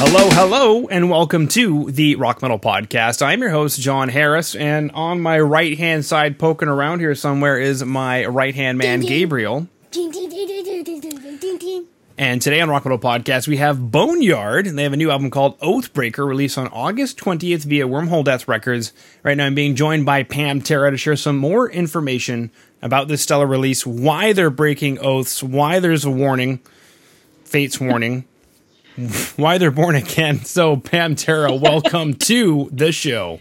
Hello, hello, and welcome to the Rock Metal Podcast. I'm your host, Jon Harris, and on my right hand side, poking around here somewhere, is my right hand man, Gabriel. And today on Rock Metal Podcast, we have Boneyard, and they have a new album called Oathbreaker, released on August 20th via Wormhole Death Records. Right now, I'm being joined by Pamtera to share some more information about this stellar release, why they're breaking oaths, why there's a warning, fate's warning why they're born again. So, Pamtera, welcome to the show.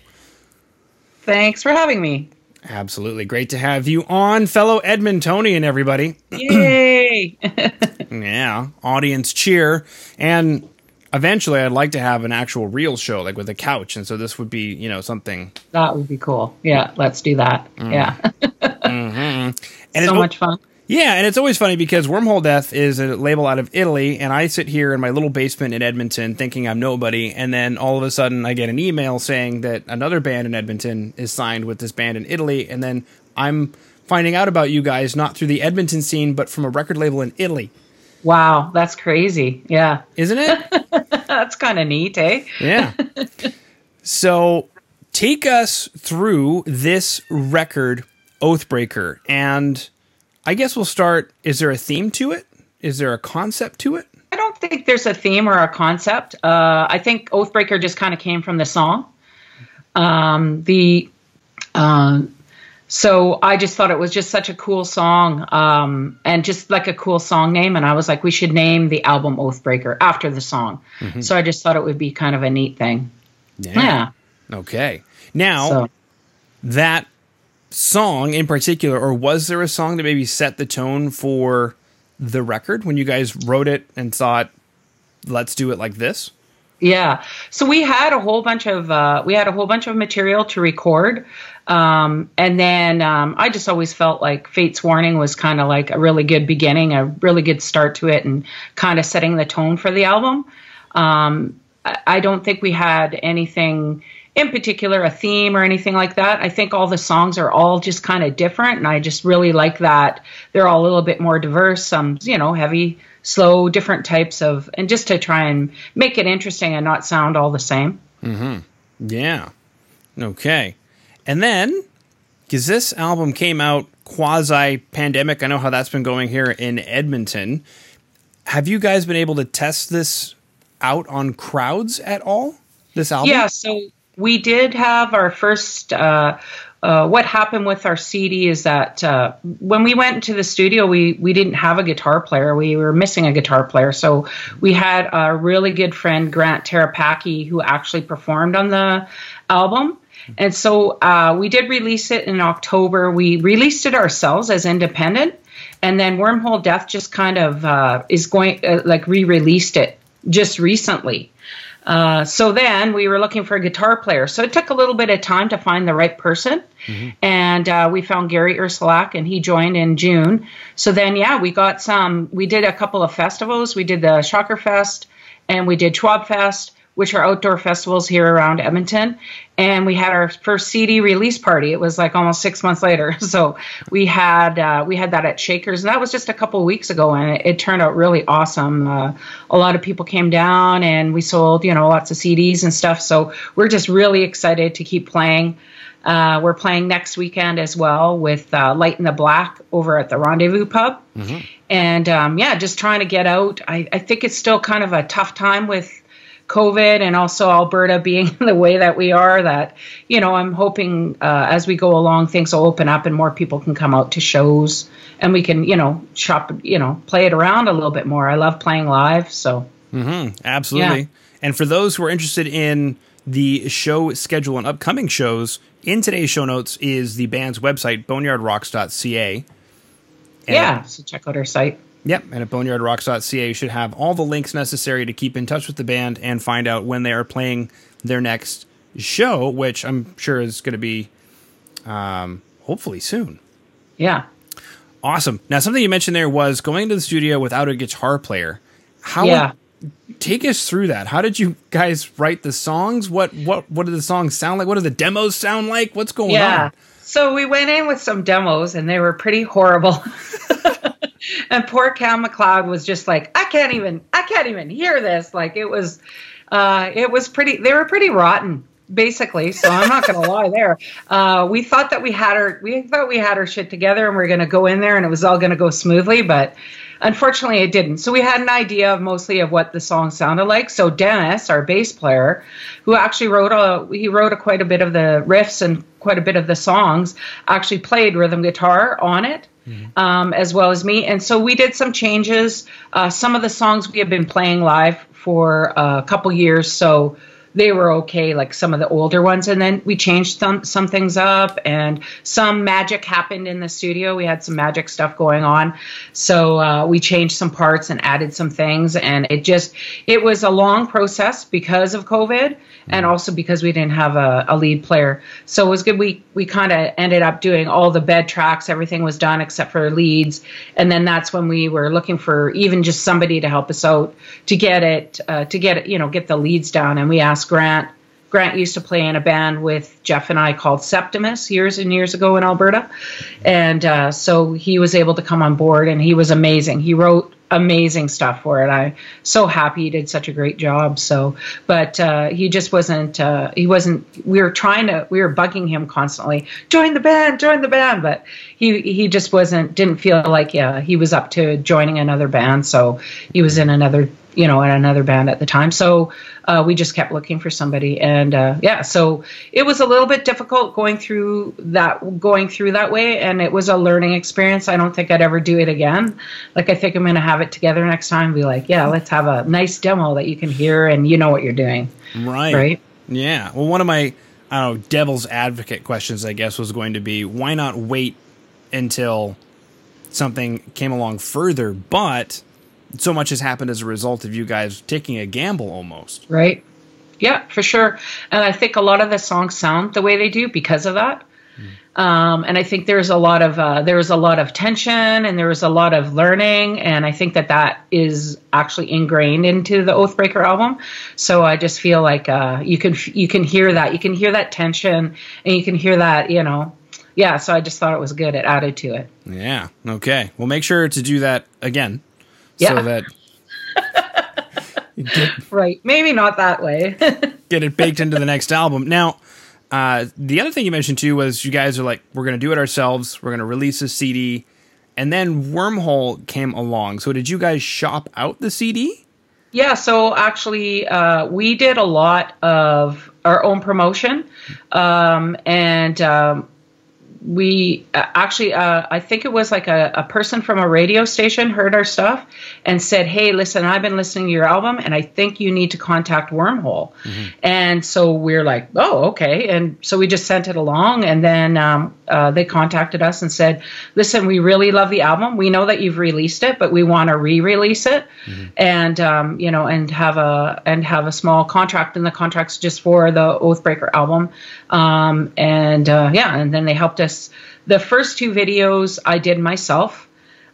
Thanks for having me. Absolutely. Great to have you on, fellow Edmontonian, everybody. Yay! yeah, audience cheer. And eventually, I'd like to have an actual real show, like with a couch. And so, this would be, you know, something. That would be cool. Yeah, let's do that. Mm. Yeah. mm-hmm. And so much fun. Yeah, and it's always funny because Wormhole Death is a label out of Italy, and I sit here in my little basement in Edmonton thinking I'm nobody, and then all of a sudden I get an email saying that another band in Edmonton is signed with this band in Italy, and then I'm finding out about you guys not through the Edmonton scene, but from a record label in Italy. Wow, that's crazy. Yeah. Isn't it? that's kind of neat, eh? yeah. So take us through this record, Oathbreaker, and I guess we'll start. Is there a theme to it? Is there a concept to it? I don't think there's a theme or a concept. Uh, I think Oathbreaker just kind of came from the song. Um, the uh, so I just thought it was just such a cool song um, and just like a cool song name. And I was like, we should name the album Oathbreaker after the song. Mm-hmm. So I just thought it would be kind of a neat thing. Yeah. yeah. Okay. Now so. that song in particular, or was there a song that maybe set the tone for the record when you guys wrote it and thought, let's do it like this? Yeah. So we had a whole bunch of uh, we had a whole bunch of material to record, um, and then um, I just always felt like Fate's Warning was kind of like a really good beginning, a really good start to it, and kind of setting the tone for the album. Um, I, I don't think we had anything in particular a theme or anything like that. I think all the songs are all just kind of different, and I just really like that they're all a little bit more diverse. Some, you know, heavy, slow, different types of, and just to try and make it interesting and not sound all the same. Hmm. Yeah. Okay. And then, because this album came out quasi pandemic, I know how that's been going here in Edmonton. Have you guys been able to test this out on crowds at all? This album? Yeah. So we did have our first. Uh, uh, what happened with our CD is that uh, when we went to the studio, we we didn't have a guitar player. We were missing a guitar player, so we had a really good friend, Grant Terapaki, who actually performed on the album. And so uh, we did release it in October. We released it ourselves as independent, and then Wormhole Death just kind of uh, is going uh, like re-released it just recently. Uh, so then we were looking for a guitar player. So it took a little bit of time to find the right person. Mm-hmm. And uh, we found Gary Ursulak, and he joined in June. So then, yeah, we got some, we did a couple of festivals. We did the Shocker Fest and we did Schwab Fest which are outdoor festivals here around Edmonton. And we had our first CD release party. It was like almost six months later. So we had uh, we had that at Shakers, and that was just a couple weeks ago, and it, it turned out really awesome. Uh, a lot of people came down, and we sold you know lots of CDs and stuff. So we're just really excited to keep playing. Uh, we're playing next weekend as well with uh, Light in the Black over at the Rendezvous Pub. Mm-hmm. And um, yeah, just trying to get out. I, I, think it's still kind of a tough time with COVID and also Alberta being the way that we are, that, you know, I'm hoping uh, as we go along, things will open up and more people can come out to shows and we can, you know, shop, you know, play it around a little bit more. I love playing live. So, mm-hmm, absolutely. Yeah. And for those who are interested in the show schedule and upcoming shows, in today's show notes is the band's website, boneyardrocks.ca. And yeah, so check out our site. Yep, and at boneyardrocks.ca you should have all the links necessary to keep in touch with the band and find out when they are playing their next show, which I'm sure is going to be um, hopefully soon. Yeah. Awesome. Now, something you mentioned there was going into the studio without a guitar player. How? Yeah. Take us through that. How did you guys write the songs? What what what do the songs sound like? What do the demos sound like? What's going on? yeah. on? So we went in with some demos and they were pretty horrible. and poor Cal McLeod was just like, I can't even, I can't even hear this. Like it was, uh, it was pretty. They were pretty rotten, basically. So I'm not going to lie there. Uh, we thought that we had our we thought we had our shit together and we are going to go in there and it was all going to go smoothly, but unfortunately it didn't. So we had an idea of mostly of what the song sounded like. So Dennis, our bass player, who actually wrote a he wrote a, quite a bit of the riffs and quite a bit of the songs, actually played rhythm guitar on it. Mm-hmm. Um, as well as me, and so we did some changes. Uh, some of the songs we have been playing live for a couple years, so they were okay, like some of the older ones. And then we changed some some things up, and some magic happened in the studio. We had some magic stuff going on, so uh, we changed some parts and added some things. And it just it was a long process because of COVID, and mm-hmm. also because we didn't have a, a lead player. So it was good. We we kind of ended up doing all the bed tracks. Everything was done except for leads, and then that's when we were looking for even just somebody to help us out to get it uh, to get it you know get the leads down. And we asked Grant. Grant used to play in a band with Jeff and I called Septimus years and years ago in Alberta. And uh, so he was able to come on board and he was amazing. He wrote amazing stuff for it. I'm so happy he did such a great job. So, but uh, he just wasn't, uh, he wasn't, we were trying to, we were bugging him constantly, join the band, join the band. But he, he just wasn't, didn't feel like yeah, he was up to joining another band. So he was in another you know, in another band at the time. So uh, we just kept looking for somebody, and uh, yeah, so it was a little bit difficult going through that, going through that way, and it was a learning experience. I don't think I'd ever do it again. Like I think I'm going to have it together next time. Be like, yeah, let's have a nice demo that you can hear and you know what you're doing. Right. Right. Yeah. Well, one of my I don't know devil's advocate questions, I guess, was going to be why not wait until something came along further, but so much has happened as a result of you guys taking a gamble almost. Right. Yeah, for sure. And I think a lot of the songs sound the way they do because of that. Mm. Um, and I think there's a lot of uh, there was a lot of tension and there was a lot of learning, and I think that that is actually ingrained into the Oathbreaker album. So I just feel like uh, you can you can hear that you can hear that tension and you can hear that you know yeah. So I just thought it was good. It added to it. Yeah. Okay. Well, make sure to do that again yeah. so that get, right. Maybe not that way. get it baked into the next album. Now uh, the other thing you mentioned too was you guys are like we're going to do it ourselves. We're going to release a cd and then wormhole came along. So did you guys shop out the cd yeah so actually uh, we did a lot of our own promotion. Um, and um, we uh, actually uh, i think it was like a, a, person from a radio station heard our stuff and said hey listen i've been listening to your album and i think you need to contact wormhole mm-hmm. and so we're like oh okay and so we just sent it along and then um, uh, they contacted us and said listen we really love the album we know that you've released it but we want to re-release it mm-hmm. and um, you know and have a and have a small contract and the contract's just for the oathbreaker album um, and uh, yeah and then they helped us the first two videos I did myself.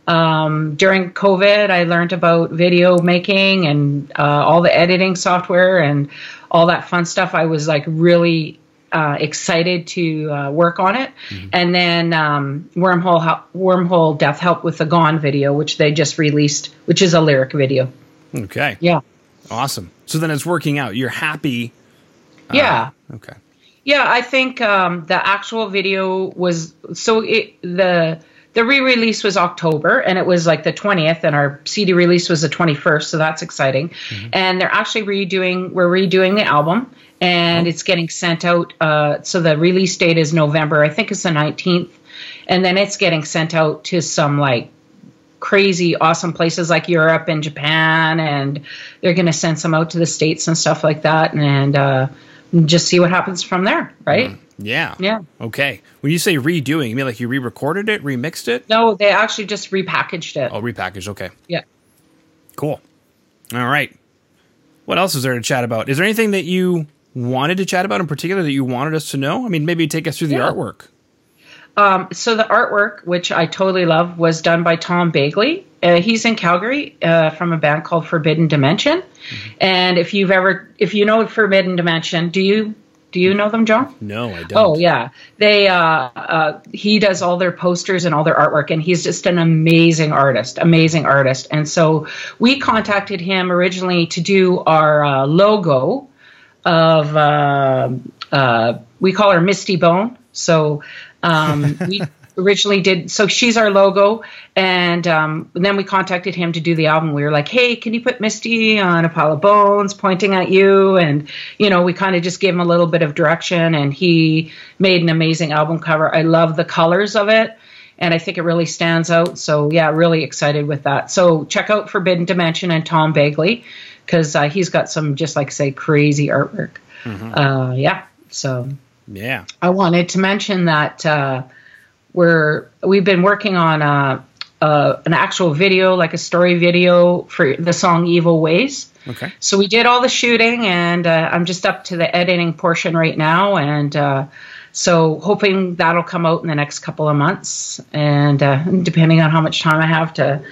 Um, during COVID, I learned about video making and uh, all the editing software and all that fun stuff. I was like really uh, excited to uh, work on it. Mm-hmm. And then um, Wormhole Wormhole Death Help with the Gone video, which they just released, which is a lyric video. Okay. Yeah. Awesome. So then it's working out. You're happy. Yeah. Uh, okay. Yeah, I think um, the actual video was so it, the the re-release was October and it was like the 20th and our CD release was the 21st, so that's exciting. Mm-hmm. And they're actually redoing we're redoing the album and oh. it's getting sent out uh, so the release date is November, I think it's the 19th. And then it's getting sent out to some like crazy awesome places like Europe and Japan and they're going to send some out to the states and stuff like that and uh, just see what happens from there, right? Mm, yeah. Yeah. Okay. When you say redoing, you mean like you re-recorded it, remixed it? No, they actually just repackaged it. Oh, repackaged. Okay. Yeah. Cool. All right. What else is there to chat about? Is there anything that you wanted to chat about in particular that you wanted us to know? I mean, maybe take us through the yeah. artwork. Um, so the artwork, which I totally love, was done by Tom Bagley. Uh, he's in Calgary uh, from a band called Forbidden Dimension. Mm-hmm. And if you've ever, if you know Forbidden Dimension, do you? Do you know them, Jon? No, I don't. Oh yeah, they. Uh, uh, he does all their posters and all their artwork, and he's just an amazing artist, amazing artist. And so we contacted him originally to do our uh, logo of. Uh, uh, we call her Misty Bone. So um, we originally did so she's our logo and, um, then we contacted him to do the album. We were like hey can you put misty on a pile of bones pointing at you? And you know we kind of just gave him a little bit of direction and he made an amazing album cover. I love the colors of it and i think it really stands out. So yeah really excited with that. So check out forbidden dimension and tom bagley because uh, he's got some just like say crazy artwork. Mm-hmm. uh, yeah so yeah. I wanted to mention that uh, we're we've been working on a, a, an actual video, like a story video for the song "Evil Ways." Okay. So we did all the shooting, and uh, I'm just up to the editing portion right now, and uh, so hoping that'll come out in the next couple of months, and uh, depending on how much time I have to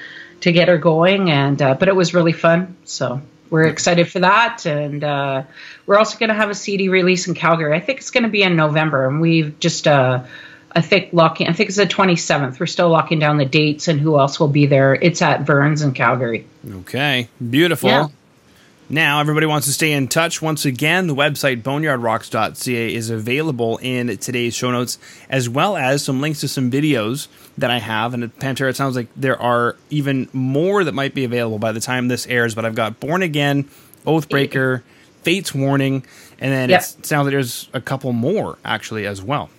to get her going, and uh, but it was really fun, so we're excited for that, and uh, we're also going to have a CD release in Calgary. I think it's going to be in November, and we've just uh, I think locking. I think it's the 27th. We're still locking down the dates and who else will be there. It's at Burns in Calgary. Okay, beautiful. Yeah. Now, everybody wants to stay in touch. Once again, the website boneyardrocks.ca is available in today's show notes, as well as some links to some videos that I have. And Pamtera, it sounds like there are even more that might be available by the time this airs. But I've got Born Again, Oathbreaker, Fate's Warning, and then yep. it sounds like there's a couple more actually as well.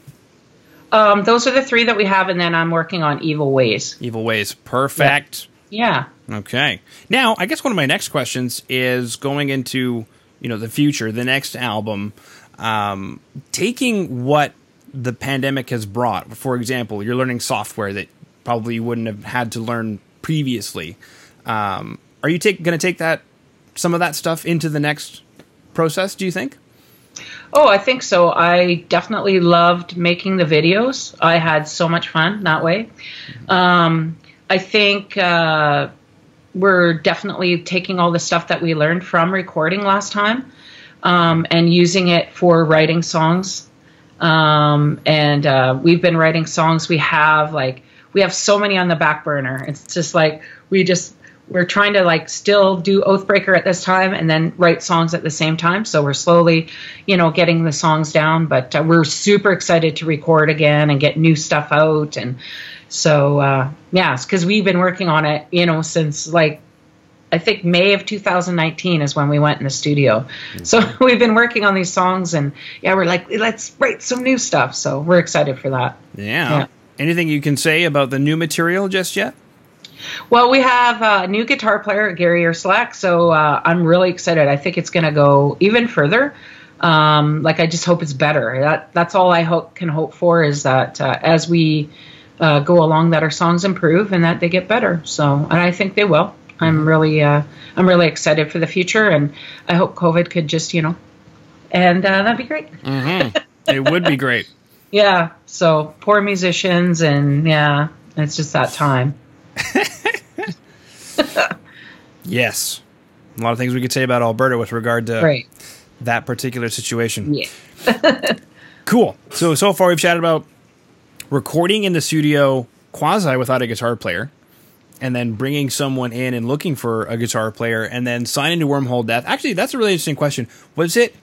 Um, those are the three that we have, and then I'm working on Evil Ways. Evil Ways, perfect. Yeah. Okay. Now, I guess one of my next questions is going into you know the future, the next album, um, taking what the pandemic has brought. For example, you're learning software that probably you wouldn't have had to learn previously. Um, are you going to take that some of that stuff into the next process? Do you think? Oh, I think so. I definitely loved making the videos. I had so much fun that way. Um, I think uh, we're definitely taking all the stuff that we learned from recording last time um, and using it for writing songs. Um, and uh, we've been writing songs. We have like we have so many on the back burner. It's just like we just we're trying to like still do Oathbreaker at this time and then write songs at the same time. So we're slowly, you know, getting the songs down. But uh, we're super excited to record again and get new stuff out. And so, uh, yeah, because we've been working on it, you know, since like I think May of 2019 is when we went in the studio. Mm-hmm. So we've been working on these songs, and yeah, we're like, let's write some new stuff. So we're excited for that. Yeah. yeah. Anything you can say about the new material just yet? Well, we have a new guitar player, Gary Ursulak, so uh, I'm really excited. I think it's going to go even further. Um, like I just hope it's better. That that's all I hope can hope for is that uh, as we uh, go along, that our songs improve and that they get better. So, and I think they will. I'm really uh, I'm really excited for the future, and I hope COVID could just you know, and uh, that'd be great. Mm-hmm. it would be great. yeah. So poor musicians, and yeah, it's just that time. yes. A lot of things we could say about Alberta with regard to right. that particular situation. Yeah. cool. So, so far we've chatted about recording in the studio quasi without a guitar player, and then bringing someone in and looking for a guitar player, and then signing to Wormhole Death. Actually, that's a really interesting question. Was it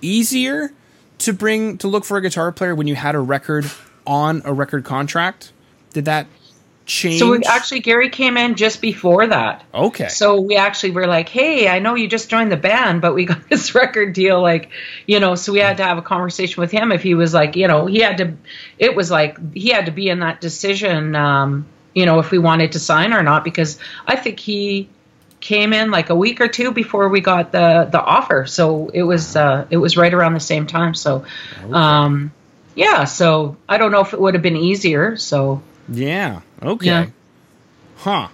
easier to bring to look for a guitar player when you had a record on a record contract? Did that change? So we, actually, Gary came in just before that. Okay. So we actually were like, "Hey, I know you just joined the band, but we got this record deal." Like, you know, so we had to have a conversation with him if he was like, you know, he had to. It was like he had to be in that decision. Um, you know, if we wanted to sign or not, because I think he came in like a week or two before we got the the offer. So it was uh, it was right around the same time. So, okay. um, yeah. So I don't know if it would have been easier. So yeah. Okay. Yeah. Huh.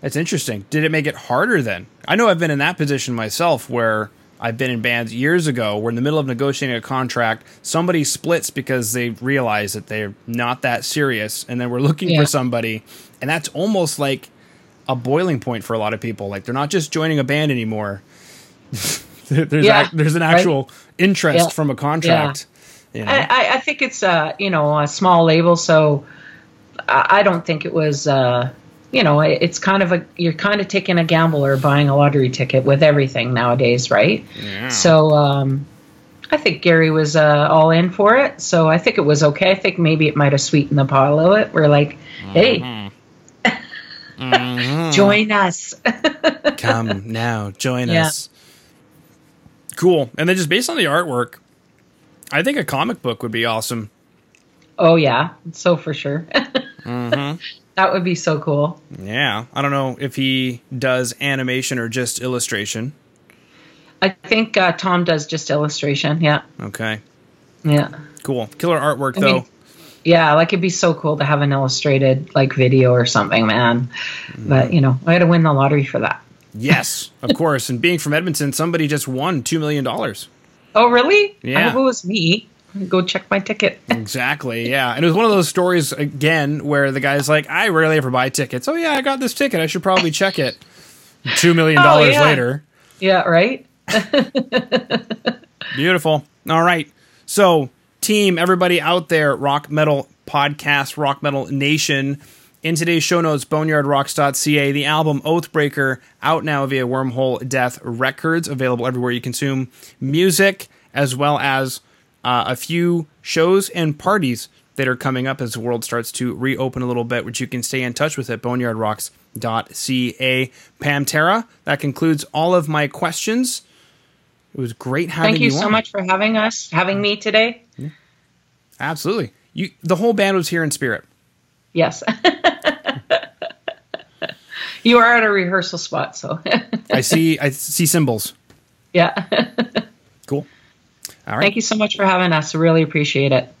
That's interesting. Did it make it harder then? I know I've been in that position myself where I've been in bands years ago where in the middle of negotiating a contract, somebody splits because they realize that they're not that serious and then we're looking yeah. for somebody. And that's almost like a boiling point for a lot of people. Like they're not just joining a band anymore. there's Yeah, ac- there's an actual right? interest Yeah. from a contract. You know? I, I- I think it's uh you know a small label, so I, don't think it was uh you know it's kind of a you're kind of taking a gamble or buying a lottery ticket with everything nowadays, right? Yeah. So um, I think Gary was uh, all in for it, so I think it was okay. I think maybe it might have sweetened the pot a little bit. We're like, hey, join us. Come now, join Yeah. us. Cool. And then just based on the artwork, I think a comic book would be awesome. oh yeah, so for sure. Mm-hmm. That would be so cool. Yeah. I don't know if he does animation or just illustration. I think uh, Tom does just illustration. Yeah, Okay. yeah. Cool. Killer artwork I though. mean, yeah, like it'd be so cool to have an illustrated like video or something, man. Mm-hmm. But you know, I had to win the lottery for that. yes, of course. And being from Edmonton, somebody just won two million dollars. Oh, really? Yeah. I hope it was me. Go check my ticket. Exactly. Yeah. And it was one of those stories again where the guy's like, I rarely ever buy tickets. Oh yeah, I got this ticket. I should probably check it. Two million oh, dollars Oh, yeah. later. yeah, right. Beautiful. All right. So, team, everybody out there, Rock Metal Podcast, Rock Metal Nation. In today's show notes, boneyardrocks.ca, the album Oathbreaker, out now via Wormhole Death Records, available everywhere you consume music, as well as uh, a few shows and parties that are coming up as the world starts to reopen a little bit, which you can stay in touch with at boneyardrocks.ca. Pamtera, that concludes all of my questions. It was great having you. Thank you so on. much for having us, having me today. Absolutely. You the whole band was here in spirit. Yes. you are at a rehearsal spot, so I see I see cymbals. yeah. Cool. All right. Thank you so much for having us. Really appreciate it.